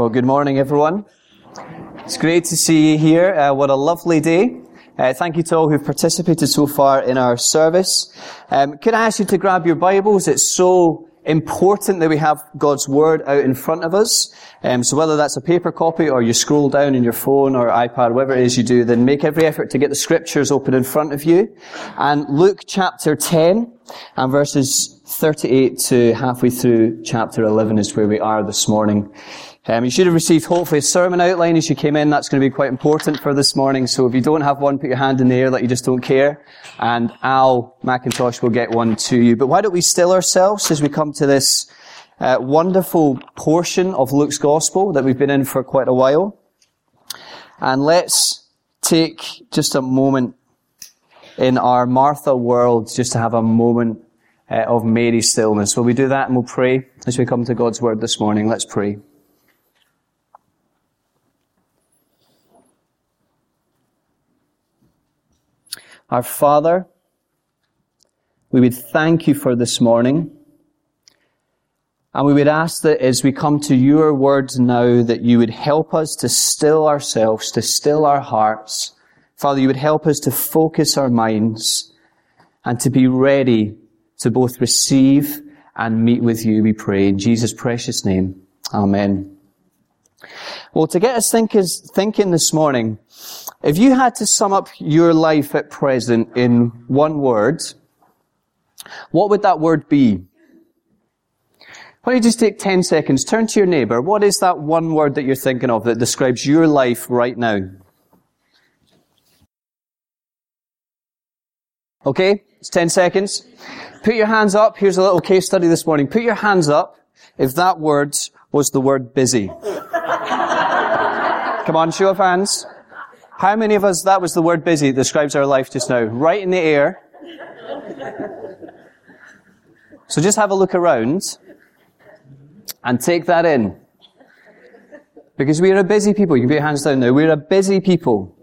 Well, good morning, everyone. It's great to see you here. Uh, what a lovely day. Uh, thank you to all who've participated so far in our service. Um, could I ask you to grab your Bibles? It's so important that we have God's Word out in front of us. Um, so whether that's a paper copy or you scroll down in your phone or iPad, whatever it is you do, then make every effort to get the Scriptures open in front of you. And Luke chapter 10 and verses 38 to halfway through chapter 11 is where we are this morning. Um, you should have received hopefully a sermon outline as you came in. That's going to be quite important for this morning. So if you don't have one, put your hand in the air like you just don't care. And Al McIntosh will get one to you. But why don't we still ourselves as we come to this uh, wonderful portion of Luke's Gospel that we've been in for quite a while. And let's take just a moment in our Martha world just to have a moment uh, of Mary stillness. Will we do that and we'll pray as we come to God's Word this morning? Let's pray. Our Father, we would thank you for this morning. And we would ask that as we come to your words now, that you would help us to still ourselves, to still our hearts. Father, you would help us to focus our minds and to be ready to both receive and meet with you, we pray. In Jesus' precious name. Amen. Well, to get us thinking this morning, if you had to sum up your life at present in one word, what would that word be? Why don't you just take 10 seconds, turn to your neighbor. What is that one word that you're thinking of that describes your life right now? Okay, it's 10 seconds. Put your hands up. Here's a little case study this morning. Put your hands up if that word was the word busy. Come on, show of hands. How many of us, that was the word busy, describes our life just now? Right in the air. So just have a look around and take that in. Because we are a busy people. You can put your hands down now. We're a busy people.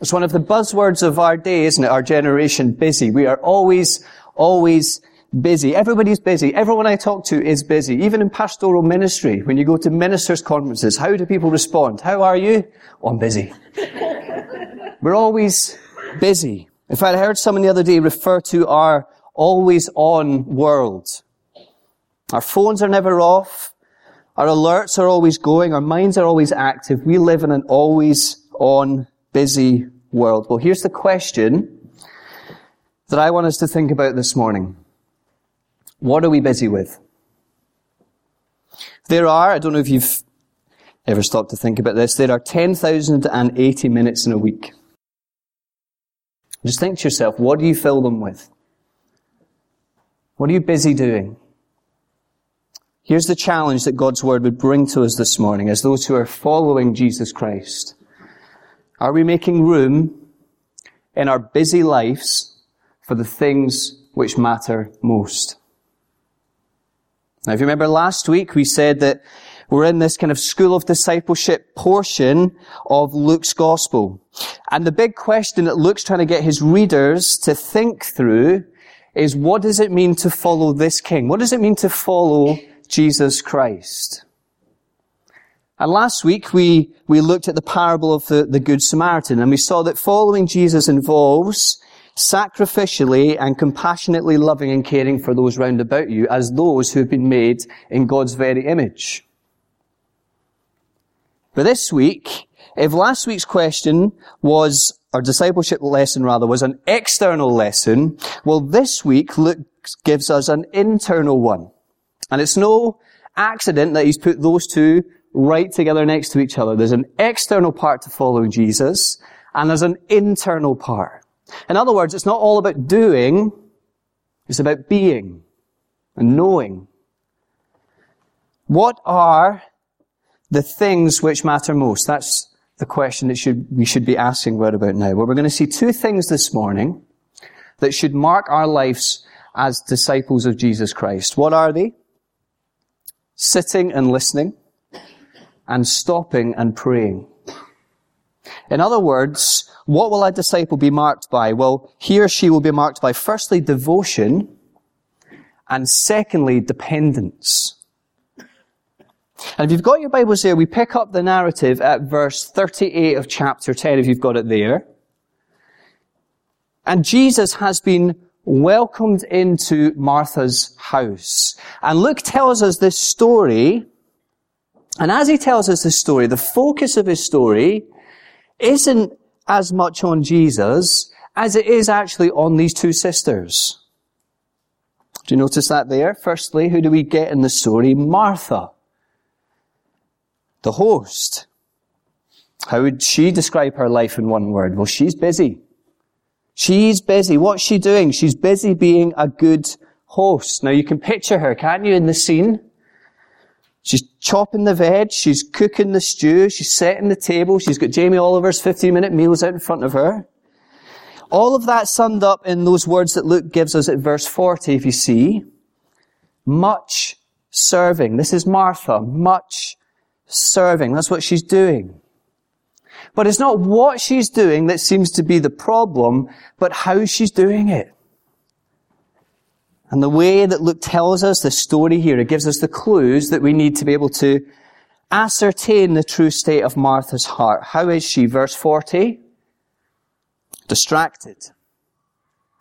It's one of the buzzwords of our day, isn't it? Our generation, busy. We are always, always busy. Everybody's busy. Everyone I talk to is busy. Even in pastoral ministry, when you go to ministers' conferences, how do people respond? How are you? Oh, I'm busy. We're always busy. In fact, I heard someone the other day refer to our always on world. Our phones are never off. Our alerts are always going. Our minds are always active. We live in an always on busy world. Well, here's the question that I want us to think about this morning. What are we busy with? There are, I don't know if you've ever stopped to think about this, there are 10,080 minutes in a week. Just think to yourself, what do you fill them with? What are you busy doing? Here's the challenge that God's Word would bring to us this morning as those who are following Jesus Christ. Are we making room in our busy lives for the things which matter most? Now, if you remember last week, we said that we're in this kind of school of discipleship portion of Luke's gospel. And the big question that Luke's trying to get his readers to think through is what does it mean to follow this king? What does it mean to follow Jesus Christ? And last week we, we looked at the parable of the, the Good Samaritan and we saw that following Jesus involves sacrificially and compassionately loving and caring for those round about you as those who have been made in God's very image. But this week, if last week's question was, or discipleship lesson rather, was an external lesson, well this week Luke gives us an internal one. And it's no accident that he's put those two right together next to each other. There's an external part to following Jesus, and there's an internal part. In other words, it's not all about doing, it's about being and knowing. What are the things which matter most? That's the question that should, we should be asking right about now. Well, we're going to see two things this morning that should mark our lives as disciples of Jesus Christ. What are they? Sitting and listening and stopping and praying. In other words, what will a disciple be marked by? Well, he or she will be marked by firstly devotion and secondly dependence. And if you've got your Bibles there, we pick up the narrative at verse 38 of chapter 10, if you've got it there. And Jesus has been welcomed into Martha's house. And Luke tells us this story, and as he tells us this story, the focus of his story isn't as much on Jesus as it is actually on these two sisters. Do you notice that there? Firstly, who do we get in the story? Martha, the host. How would she describe her life in one word? Well, she's busy. She's busy. What's she doing? She's busy being a good host. Now you can picture her, can't you, in the scene? She's chopping the veg, she's cooking the stew, she's setting the table, she's got Jamie Oliver's 15 minute meals out in front of her. All of that summed up in those words that Luke gives us at verse 40, if you see. Much serving. This is Martha. Much serving. That's what she's doing. But it's not what she's doing that seems to be the problem, but how she's doing it. And the way that Luke tells us the story here, it gives us the clues that we need to be able to ascertain the true state of Martha's heart. How is she? Verse 40. Distracted.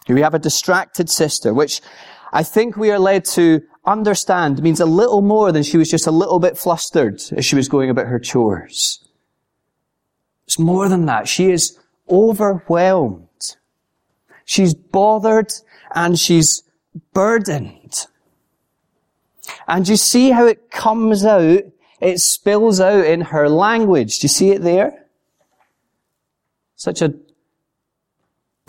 Here we have a distracted sister, which I think we are led to understand means a little more than she was just a little bit flustered as she was going about her chores. It's more than that. She is overwhelmed. She's bothered and she's burdened. And you see how it comes out, it spills out in her language. Do you see it there? Such a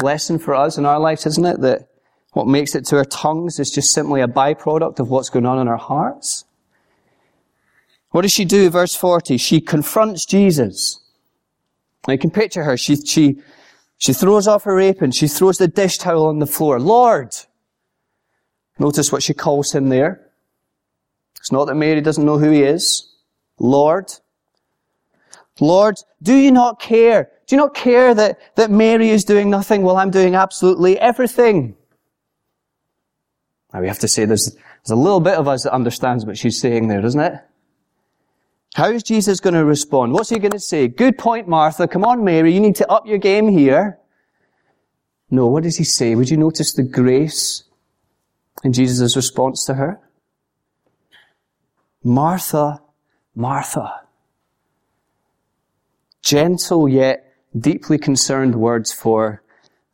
lesson for us in our lives, isn't it? That what makes it to our tongues is just simply a byproduct of what's going on in our hearts. What does she do? Verse 40. She confronts Jesus. I can picture her. She, she, she throws off her apron. She throws the dish towel on the floor. Lord! Notice what she calls him there. It's not that Mary doesn't know who he is. Lord. Lord, do you not care? Do you not care that, that Mary is doing nothing while I'm doing absolutely everything? Now we have to say there's, there's a little bit of us that understands what she's saying there, doesn't it? How is Jesus going to respond? What's he going to say? Good point, Martha. Come on, Mary. You need to up your game here. No, what does he say? Would you notice the grace in Jesus' response to her? Martha, Martha. Gentle yet deeply concerned words for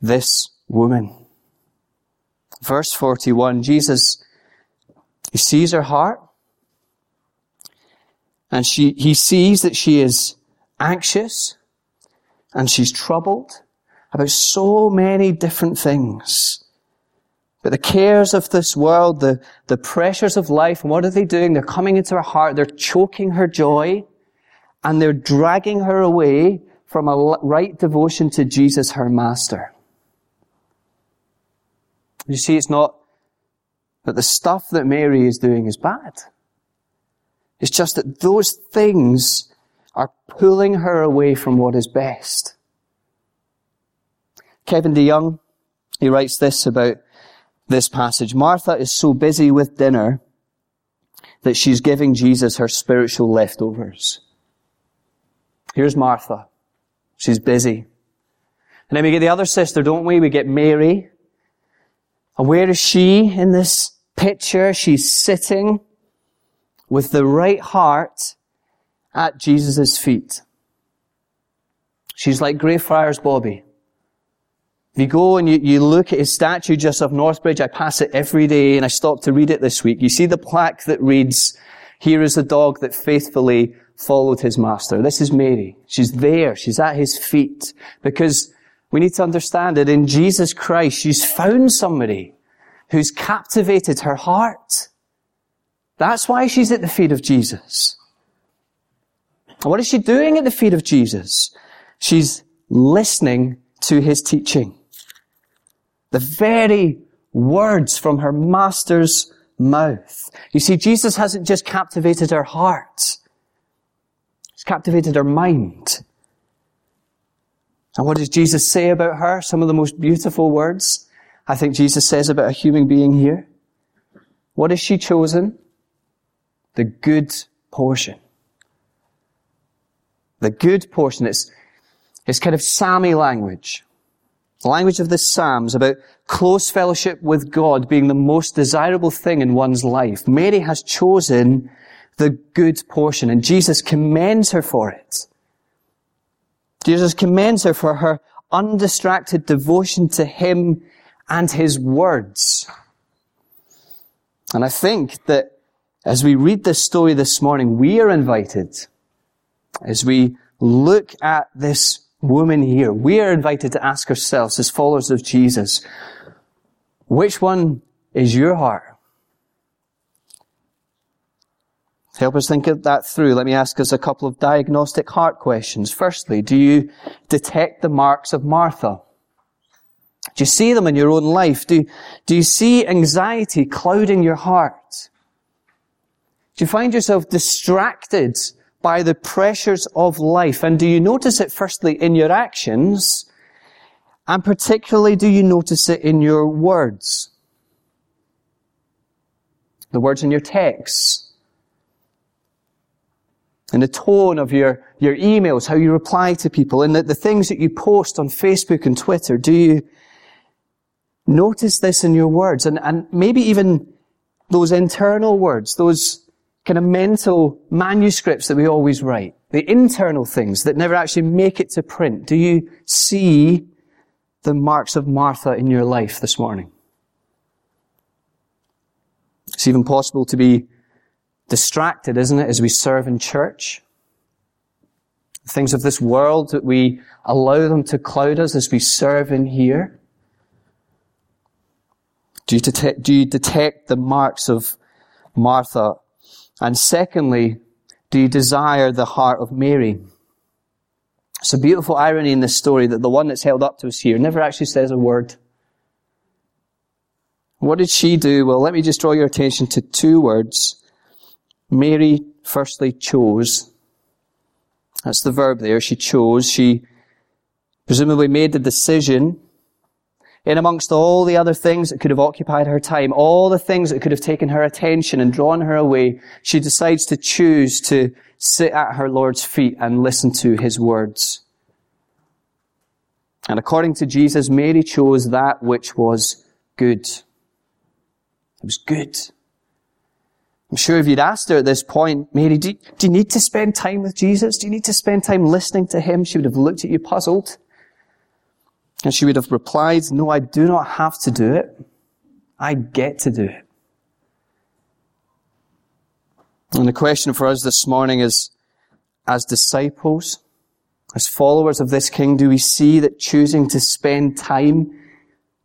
this woman. Verse 41, Jesus, he sees her heart. And she, he sees that she is anxious and she's troubled about so many different things. But the cares of this world, the, the pressures of life, and what are they doing? They're coming into her heart, they're choking her joy, and they're dragging her away from a right devotion to Jesus, her master. You see, it's not that the stuff that Mary is doing is bad. It's just that those things are pulling her away from what is best. Kevin DeYoung, he writes this about this passage. Martha is so busy with dinner that she's giving Jesus her spiritual leftovers. Here's Martha. She's busy. And then we get the other sister, don't we? We get Mary. And where is she in this picture? She's sitting with the right heart at Jesus' feet. She's like Greyfriars Bobby. If you go and you, you look at his statue just off North Bridge, I pass it every day and I stop to read it this week. You see the plaque that reads, here is the dog that faithfully followed his master. This is Mary. She's there. She's at his feet. Because we need to understand that in Jesus Christ, she's found somebody who's captivated her heart. That's why she's at the feet of Jesus. And what is she doing at the feet of Jesus? She's listening to his teaching. The very words from her master's mouth. You see, Jesus hasn't just captivated her heart. He's captivated her mind. And what does Jesus say about her? Some of the most beautiful words I think Jesus says about a human being here. What has she chosen? the good portion. The good portion. It's, it's kind of Sammy language. The language of the Psalms about close fellowship with God being the most desirable thing in one's life. Mary has chosen the good portion and Jesus commends her for it. Jesus commends her for her undistracted devotion to Him and His words. And I think that as we read this story this morning, we are invited, as we look at this woman here, we are invited to ask ourselves as followers of Jesus, which one is your heart? Help us think of that through, let me ask us a couple of diagnostic heart questions. Firstly, do you detect the marks of Martha? Do you see them in your own life? Do, do you see anxiety clouding your heart? Do you find yourself distracted by the pressures of life? And do you notice it firstly in your actions? And particularly, do you notice it in your words? The words in your texts. In the tone of your, your emails, how you reply to people, and the, the things that you post on Facebook and Twitter. Do you notice this in your words? And, and maybe even those internal words, those kind of mental manuscripts that we always write, the internal things that never actually make it to print. Do you see the marks of Martha in your life this morning? It's even possible to be distracted, isn't it, as we serve in church? Things of this world that we allow them to cloud us as we serve in here. Do you detect, do you detect the marks of Martha and secondly, do you desire the heart of Mary? It's a beautiful irony in this story that the one that's held up to us here never actually says a word. What did she do? Well, let me just draw your attention to two words. Mary firstly chose. That's the verb there. She chose. She presumably made the decision in amongst all the other things that could have occupied her time, all the things that could have taken her attention and drawn her away, she decides to choose to sit at her Lord's feet and listen to his words. And according to Jesus, Mary chose that which was good. It was good. I'm sure if you'd asked her at this point, Mary, do, do you need to spend time with Jesus? Do you need to spend time listening to him? She would have looked at you puzzled. And she would have replied, no, I do not have to do it. I get to do it. And the question for us this morning is, as disciples, as followers of this King, do we see that choosing to spend time,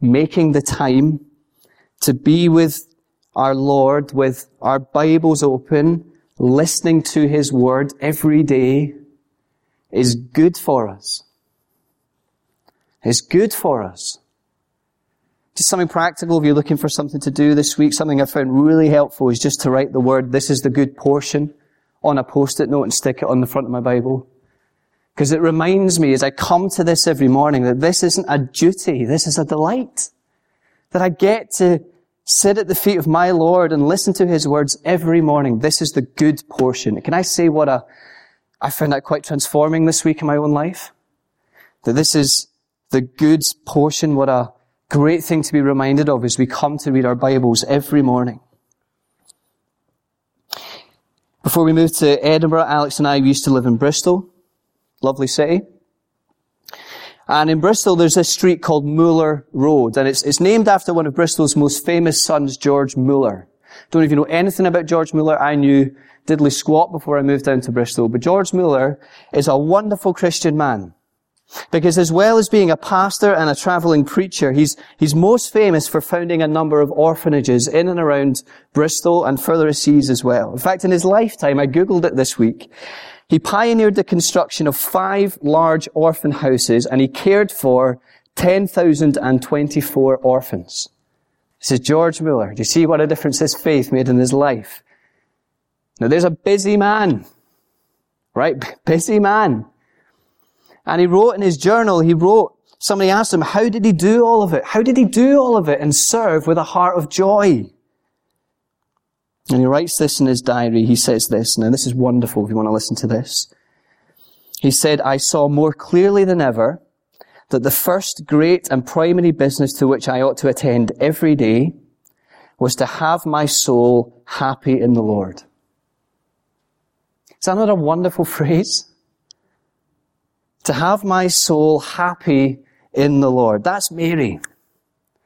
making the time to be with our Lord, with our Bibles open, listening to His Word every day, is good for us? It's good for us. Just something practical if you're looking for something to do this week. Something I found really helpful is just to write the word, this is the good portion on a post-it note and stick it on the front of my Bible. Because it reminds me as I come to this every morning that this isn't a duty, this is a delight. That I get to sit at the feet of my Lord and listen to His words every morning. This is the good portion. Can I say what a, I found that quite transforming this week in my own life? That this is the good portion, what a great thing to be reminded of as we come to read our Bibles every morning. Before we moved to Edinburgh, Alex and I used to live in Bristol. Lovely city. And in Bristol, there's a street called Muller Road, and it's, it's named after one of Bristol's most famous sons, George Muller. Don't even know anything about George Muller. I knew diddly squat before I moved down to Bristol, but George Muller is a wonderful Christian man. Because as well as being a pastor and a traveling preacher, he's, he's most famous for founding a number of orphanages in and around Bristol and further seas as well. In fact, in his lifetime, I googled it this week, he pioneered the construction of five large orphan houses and he cared for 10,024 orphans. This is George Muller. Do you see what a difference his faith made in his life? Now there's a busy man, right? Busy man. And he wrote in his journal, he wrote, somebody asked him, how did he do all of it? How did he do all of it and serve with a heart of joy? And he writes this in his diary. He says this. Now, this is wonderful if you want to listen to this. He said, I saw more clearly than ever that the first great and primary business to which I ought to attend every day was to have my soul happy in the Lord. Is that not a wonderful phrase? To have my soul happy in the Lord. That's Mary.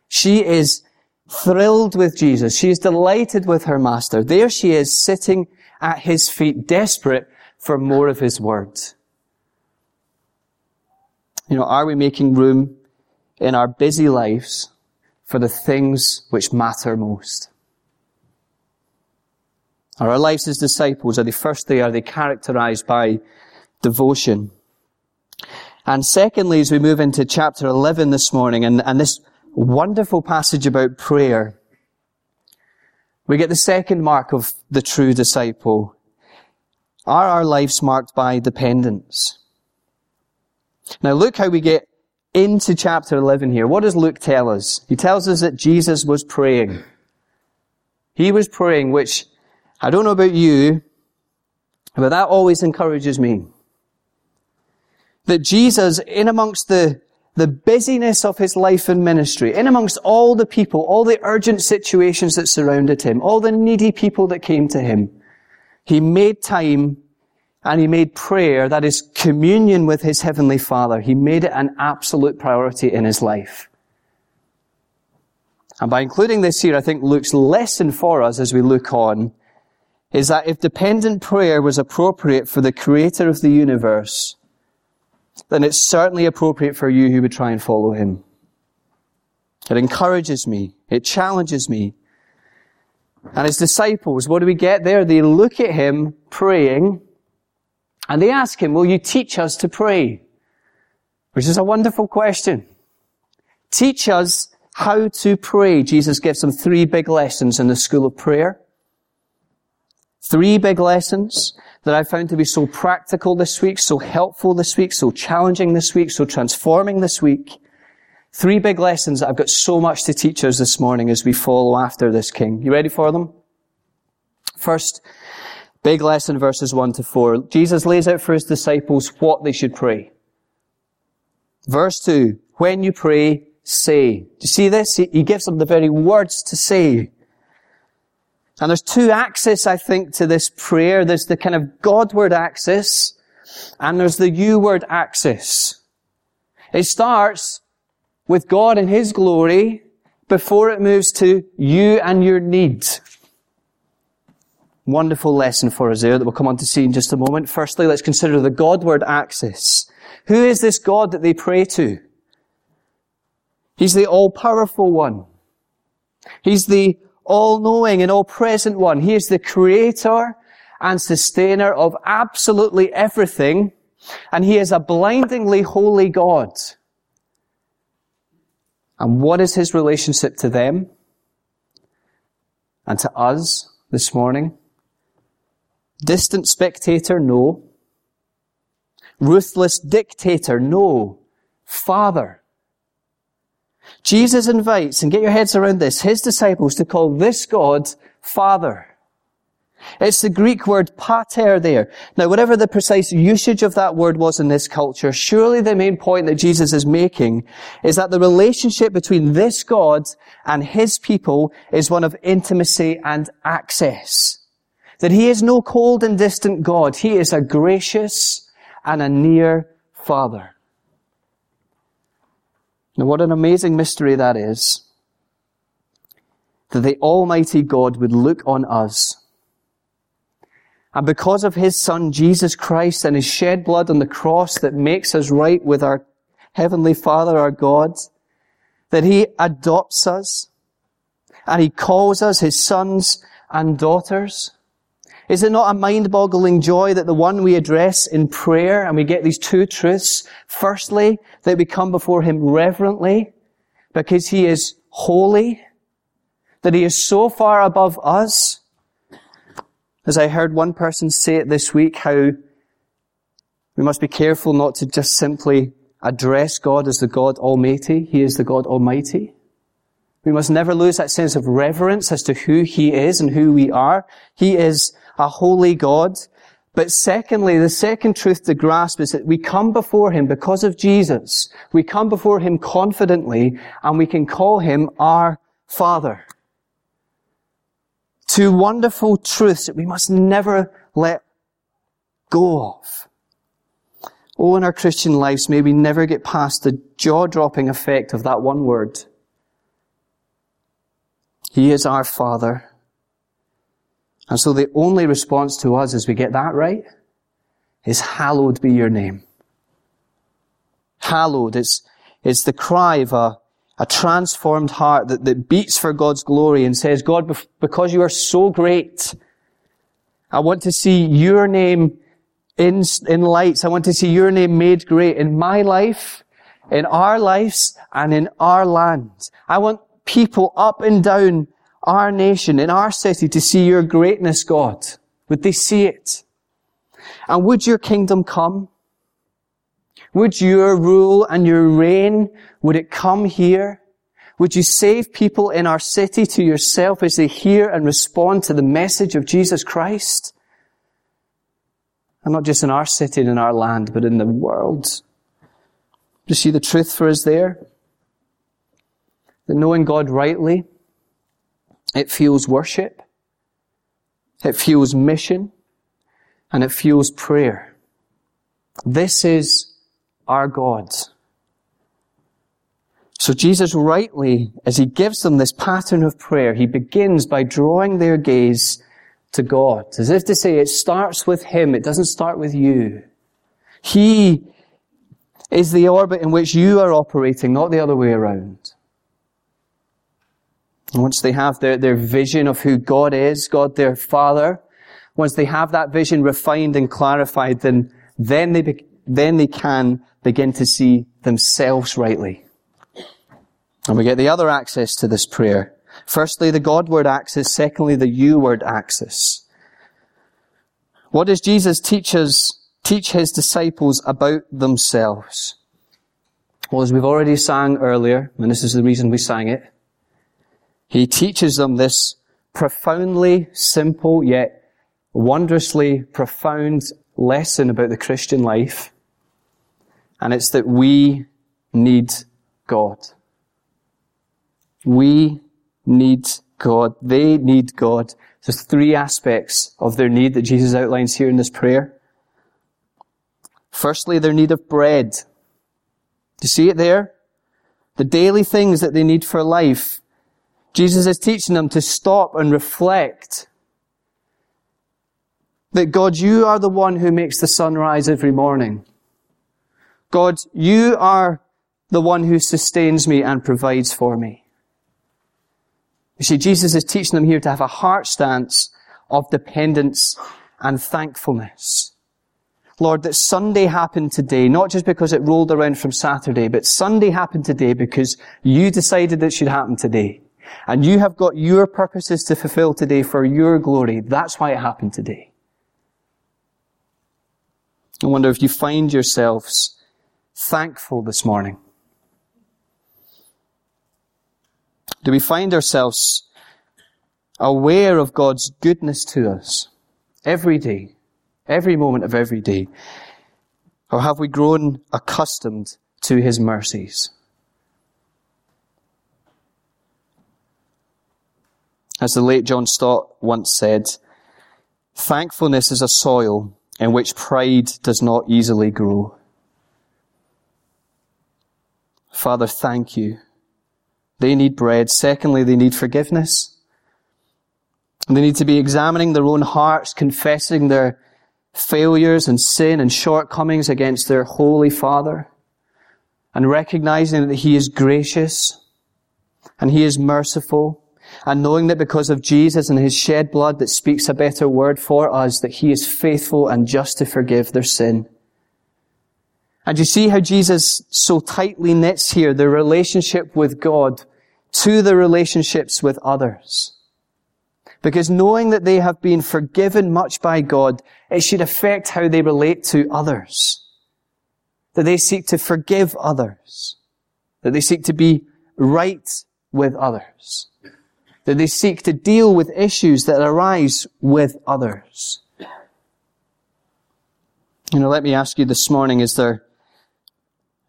She is thrilled with Jesus. She is delighted with her master. There she is sitting at his feet, desperate for more of his words. You know, are we making room in our busy lives for the things which matter most? Are our lives as disciples, are they firstly, are they characterized by devotion? And secondly, as we move into chapter 11 this morning, and, and this wonderful passage about prayer, we get the second mark of the true disciple. Are our lives marked by dependence? Now look how we get into chapter 11 here. What does Luke tell us? He tells us that Jesus was praying. He was praying, which I don't know about you, but that always encourages me. That Jesus, in amongst the, the busyness of his life and ministry, in amongst all the people, all the urgent situations that surrounded him, all the needy people that came to him, he made time and he made prayer, that is communion with his heavenly father, he made it an absolute priority in his life. And by including this here, I think Luke's lesson for us as we look on is that if dependent prayer was appropriate for the creator of the universe, then it's certainly appropriate for you who would try and follow him. It encourages me. It challenges me. And his disciples, what do we get there? They look at him praying and they ask him, will you teach us to pray? Which is a wonderful question. Teach us how to pray. Jesus gives them three big lessons in the school of prayer. Three big lessons that I found to be so practical this week, so helpful this week, so challenging this week, so transforming this week. Three big lessons that I've got so much to teach us this morning as we follow after this King. You ready for them? First, Big lesson verses 1 to 4. Jesus lays out for his disciples what they should pray. Verse 2. When you pray, say. Do you see this? He gives them the very words to say. And there's two axes, I think, to this prayer. There's the kind of Godward axis, and there's the you-word axis. It starts with God and His glory before it moves to you and your needs wonderful lesson for us there that we'll come on to see in just a moment. Firstly, let's consider the Godward axis. Who is this God that they pray to? He's the all-powerful one. He's the all-knowing and all-present one. He is the creator and sustainer of absolutely everything. And he is a blindingly holy God. And what is his relationship to them and to us this morning? Distant spectator? No. Ruthless dictator? No. Father. Jesus invites, and get your heads around this, his disciples to call this God Father. It's the Greek word pater there. Now, whatever the precise usage of that word was in this culture, surely the main point that Jesus is making is that the relationship between this God and his people is one of intimacy and access. That he is no cold and distant God. He is a gracious and a near Father. Now what an amazing mystery that is. That the Almighty God would look on us. And because of His Son, Jesus Christ, and His shed blood on the cross that makes us right with our Heavenly Father, our God, that He adopts us, and He calls us His sons and daughters, is it not a mind-boggling joy that the one we address in prayer and we get these two truths? Firstly, that we come before Him reverently because He is holy, that He is so far above us. As I heard one person say it this week, how we must be careful not to just simply address God as the God Almighty. He is the God Almighty. We must never lose that sense of reverence as to who He is and who we are. He is a holy God. But secondly, the second truth to grasp is that we come before Him because of Jesus. We come before Him confidently and we can call Him our Father. Two wonderful truths that we must never let go of. Oh, in our Christian lives, may we never get past the jaw-dropping effect of that one word. He is our Father. And so the only response to us as we get that right is hallowed be your name. Hallowed. It's, it's the cry of a, a transformed heart that, that beats for God's glory and says, God, because you are so great, I want to see your name in, in lights. I want to see your name made great in my life, in our lives, and in our land. I want people up and down our nation, in our city to see your greatness, God? Would they see it? And would your kingdom come? Would your rule and your reign, would it come here? Would you save people in our city to yourself as they hear and respond to the message of Jesus Christ? And not just in our city and in our land, but in the world. Do you see the truth for us there? That knowing God rightly, it fuels worship. It fuels mission. And it fuels prayer. This is our God. So Jesus rightly, as he gives them this pattern of prayer, he begins by drawing their gaze to God. As if to say, it starts with him, it doesn't start with you. He is the orbit in which you are operating, not the other way around. Once they have their, their vision of who God is, God their Father, once they have that vision refined and clarified, then, then they, be, then they can begin to see themselves rightly. And we get the other access to this prayer. Firstly, the Godward axis. Secondly, the you word axis. What does Jesus teach us, teach his disciples about themselves? Well, as we've already sang earlier, and this is the reason we sang it, he teaches them this profoundly simple yet wondrously profound lesson about the Christian life. And it's that we need God. We need God. They need God. There's three aspects of their need that Jesus outlines here in this prayer. Firstly, their need of bread. Do you see it there? The daily things that they need for life. Jesus is teaching them to stop and reflect that God, you are the one who makes the sun rise every morning. God, you are the one who sustains me and provides for me. You see, Jesus is teaching them here to have a heart stance of dependence and thankfulness. Lord, that Sunday happened today, not just because it rolled around from Saturday, but Sunday happened today because you decided it should happen today. And you have got your purposes to fulfill today for your glory. That's why it happened today. I wonder if you find yourselves thankful this morning. Do we find ourselves aware of God's goodness to us every day, every moment of every day? Or have we grown accustomed to His mercies? As the late John Stott once said, thankfulness is a soil in which pride does not easily grow. Father, thank you. They need bread. Secondly, they need forgiveness. They need to be examining their own hearts, confessing their failures and sin and shortcomings against their Holy Father, and recognizing that He is gracious and He is merciful and knowing that because of Jesus and his shed blood that speaks a better word for us, that he is faithful and just to forgive their sin. And you see how Jesus so tightly knits here the relationship with God to the relationships with others. Because knowing that they have been forgiven much by God, it should affect how they relate to others. That they seek to forgive others. That they seek to be right with others. That they seek to deal with issues that arise with others. You know, let me ask you this morning, is there,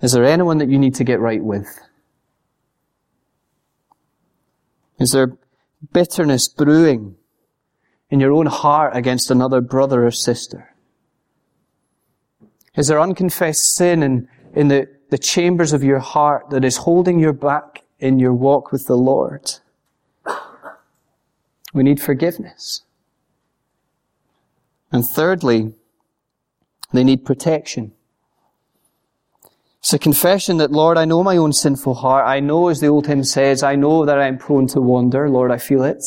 is there anyone that you need to get right with? Is there bitterness brewing in your own heart against another brother or sister? Is there unconfessed sin in, in the, the chambers of your heart that is holding you back in your walk with the Lord? We need forgiveness. And thirdly, they need protection. It's a confession that, Lord, I know my own sinful heart. I know, as the old hymn says, I know that I'm prone to wander. Lord, I feel it.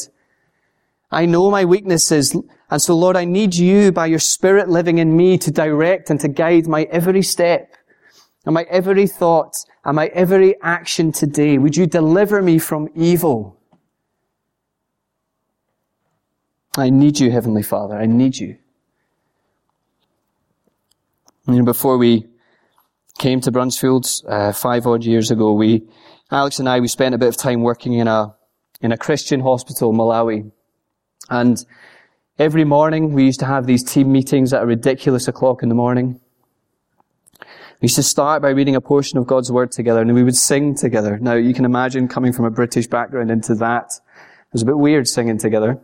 I know my weaknesses. And so, Lord, I need you by your Spirit living in me to direct and to guide my every step and my every thought and my every action today. Would you deliver me from evil? I need you, Heavenly Father. I need you. You know, before we came to Bruntsfield uh, five odd years ago, we, Alex and I, we spent a bit of time working in a in a Christian hospital, in Malawi, and every morning we used to have these team meetings at a ridiculous o'clock in the morning. We used to start by reading a portion of God's Word together, and we would sing together. Now you can imagine coming from a British background into that. It was a bit weird singing together.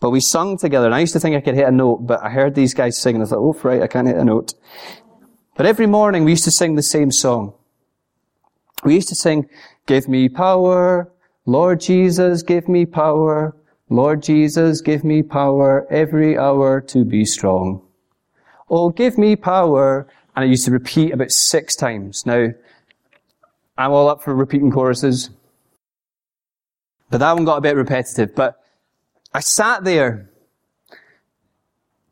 But we sung together, and I used to think I could hit a note, but I heard these guys sing, and I thought, oh, right, I can't hit a note. But every morning we used to sing the same song. We used to sing, Give me power, Lord Jesus, give me power, Lord Jesus, give me power every hour to be strong. Oh, give me power. And I used to repeat about six times. Now, I'm all up for repeating choruses. But that one got a bit repetitive. But I sat there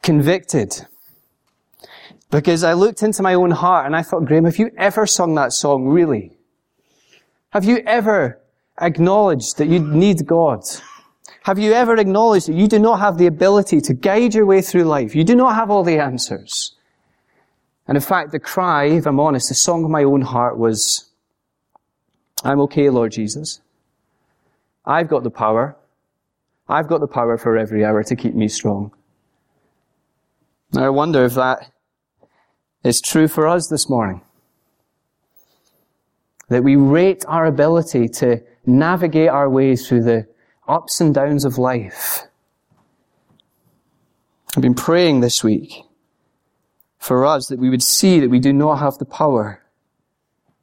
convicted because I looked into my own heart and I thought, Graeme, have you ever sung that song really? Have you ever acknowledged that you need God? Have you ever acknowledged that you do not have the ability to guide your way through life? You do not have all the answers. And in fact, the cry, if I'm honest, the song of my own heart was, I'm okay, Lord Jesus. I've got the power. I've got the power for every hour to keep me strong. Now I wonder if that is true for us this morning. That we rate our ability to navigate our ways through the ups and downs of life. I've been praying this week for us that we would see that we do not have the power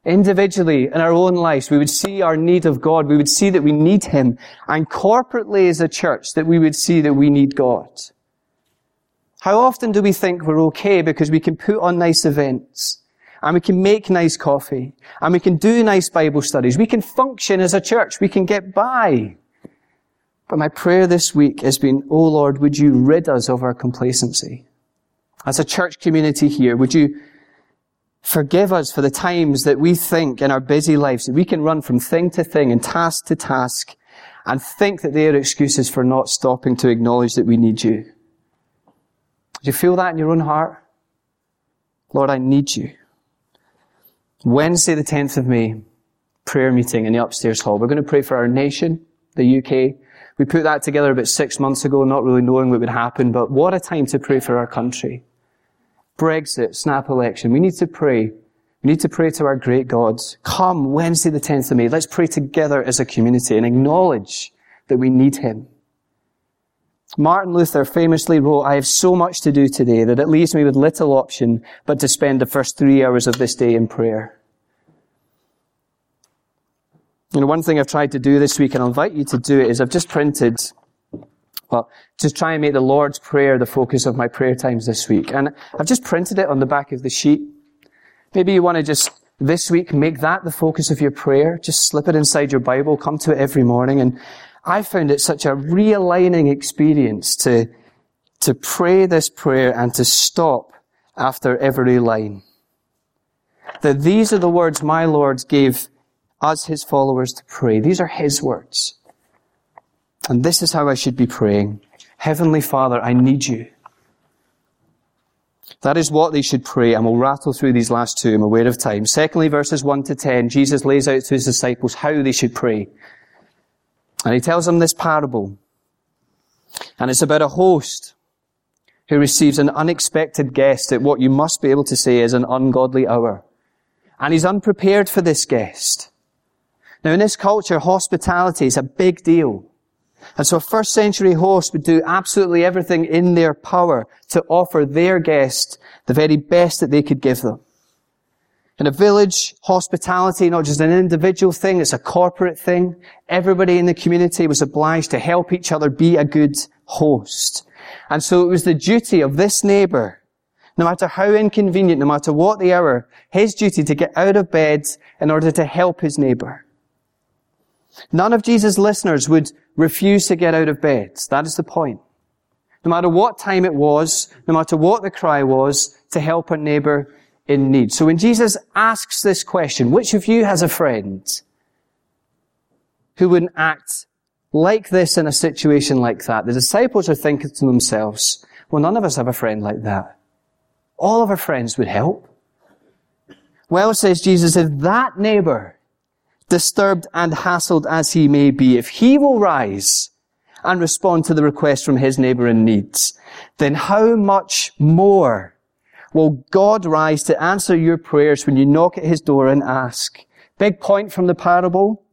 individually in our own lives, we would see our need of God. We would see that we need Him. And corporately as a church, that we would see that we need God. How often do we think we're okay because we can put on nice events and we can make nice coffee and we can do nice Bible studies. We can function as a church. We can get by. But my prayer this week has been, Oh Lord, would you rid us of our complacency? As a church community here, would you Forgive us for the times that we think in our busy lives that we can run from thing to thing and task to task and think that they are excuses for not stopping to acknowledge that we need you. Do you feel that in your own heart? Lord, I need you. Wednesday, the 10th of May, prayer meeting in the upstairs hall. We're going to pray for our nation, the UK. We put that together about six months ago, not really knowing what would happen, but what a time to pray for our country. Brexit, snap election. We need to pray. We need to pray to our great God. Come Wednesday the 10th of May. Let's pray together as a community and acknowledge that we need Him. Martin Luther famously wrote, I have so much to do today that it leaves me with little option but to spend the first three hours of this day in prayer. You know, one thing I've tried to do this week, and I'll invite you to do it, is I've just printed well, just try and make the Lord's Prayer the focus of my prayer times this week. And I've just printed it on the back of the sheet. Maybe you want to just this week make that the focus of your prayer. Just slip it inside your Bible, come to it every morning. And I found it such a realigning experience to, to pray this prayer and to stop after every line. That these are the words my Lord gave us, his followers, to pray. These are his words. And this is how I should be praying. Heavenly Father, I need you. That is what they should pray, and we'll rattle through these last two. I'm aware of time. Secondly, verses 1 to 10, Jesus lays out to his disciples how they should pray. And he tells them this parable. And it's about a host who receives an unexpected guest at what you must be able to say is an ungodly hour. And he's unprepared for this guest. Now in this culture, hospitality is a big deal. And so a first century host would do absolutely everything in their power to offer their guest the very best that they could give them. In a village, hospitality, not just an individual thing, it's a corporate thing. Everybody in the community was obliged to help each other be a good host. And so it was the duty of this neighbor, no matter how inconvenient, no matter what the hour, his duty to get out of bed in order to help his neighbor. None of Jesus' listeners would refuse to get out of bed. That is the point. No matter what time it was, no matter what the cry was, to help a neighbor in need. So when Jesus asks this question, which of you has a friend who would not act like this in a situation like that? The disciples are thinking to themselves, well, none of us have a friend like that. All of our friends would help. Well, says Jesus, if that neighbor disturbed and hassled as he may be, if he will rise and respond to the request from his neighbor in need, then how much more will God rise to answer your prayers when you knock at his door and ask? Big point from the parable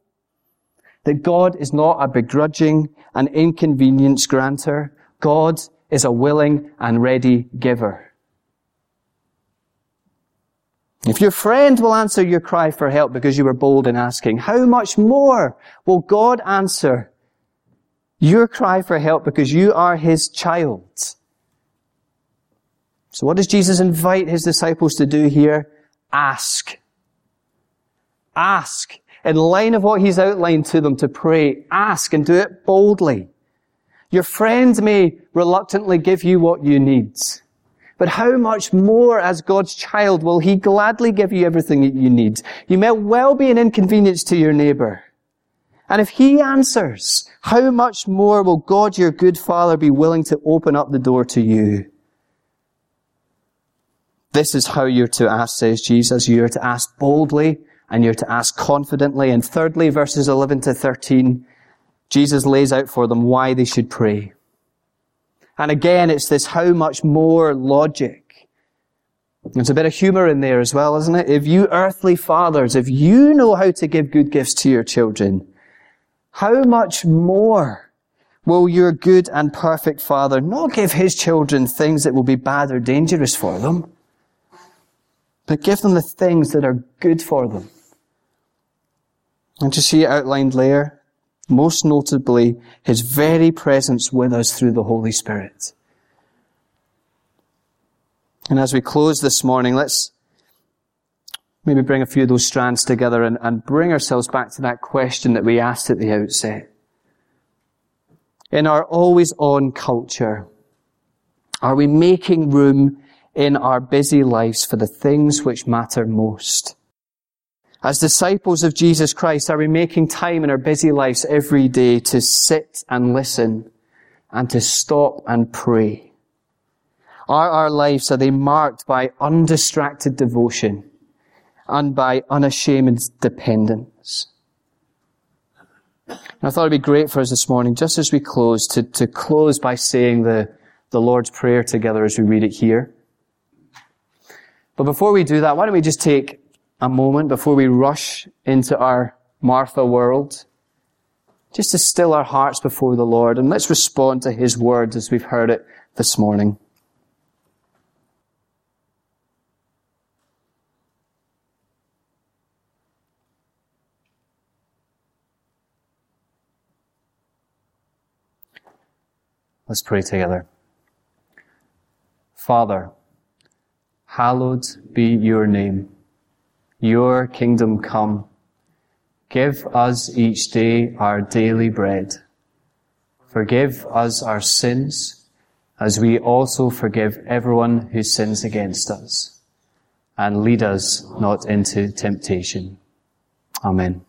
that God is not a begrudging and inconvenience granter. God is a willing and ready giver. If your friend will answer your cry for help because you were bold in asking, how much more will God answer your cry for help because you are his child? So what does Jesus invite his disciples to do here? Ask. Ask. In line of what he's outlined to them to pray, ask and do it boldly. Your friend may reluctantly give you what you need. But how much more as God's child will He gladly give you everything that you need? You may well be an inconvenience to your neighbor. And if He answers, how much more will God, your good Father, be willing to open up the door to you? This is how you're to ask, says Jesus. You're to ask boldly and you're to ask confidently. And thirdly, verses 11 to 13, Jesus lays out for them why they should pray. And again, it's this how much more logic. There's a bit of humor in there as well, isn't it? If you earthly fathers, if you know how to give good gifts to your children, how much more will your good and perfect Father not give his children things that will be bad or dangerous for them, but give them the things that are good for them? And to see it outlined there, most notably his very presence with us through the Holy Spirit. And as we close this morning, let's maybe bring a few of those strands together and, and bring ourselves back to that question that we asked at the outset. In our always on culture, are we making room in our busy lives for the things which matter most? As disciples of Jesus Christ, are we making time in our busy lives every day to sit and listen and to stop and pray? Are our lives, are they marked by undistracted devotion and by unashamed dependence? And I thought it'd be great for us this morning, just as we close, to, to close by saying the, the Lord's Prayer together as we read it here. But before we do that, why don't we just take a moment before we rush into our Martha world, just to still our hearts before the Lord and let's respond to His words as we've heard it this morning. Let's pray together. Father, hallowed be your name. Your kingdom come. Give us each day our daily bread. Forgive us our sins as we also forgive everyone who sins against us. And lead us not into temptation. Amen.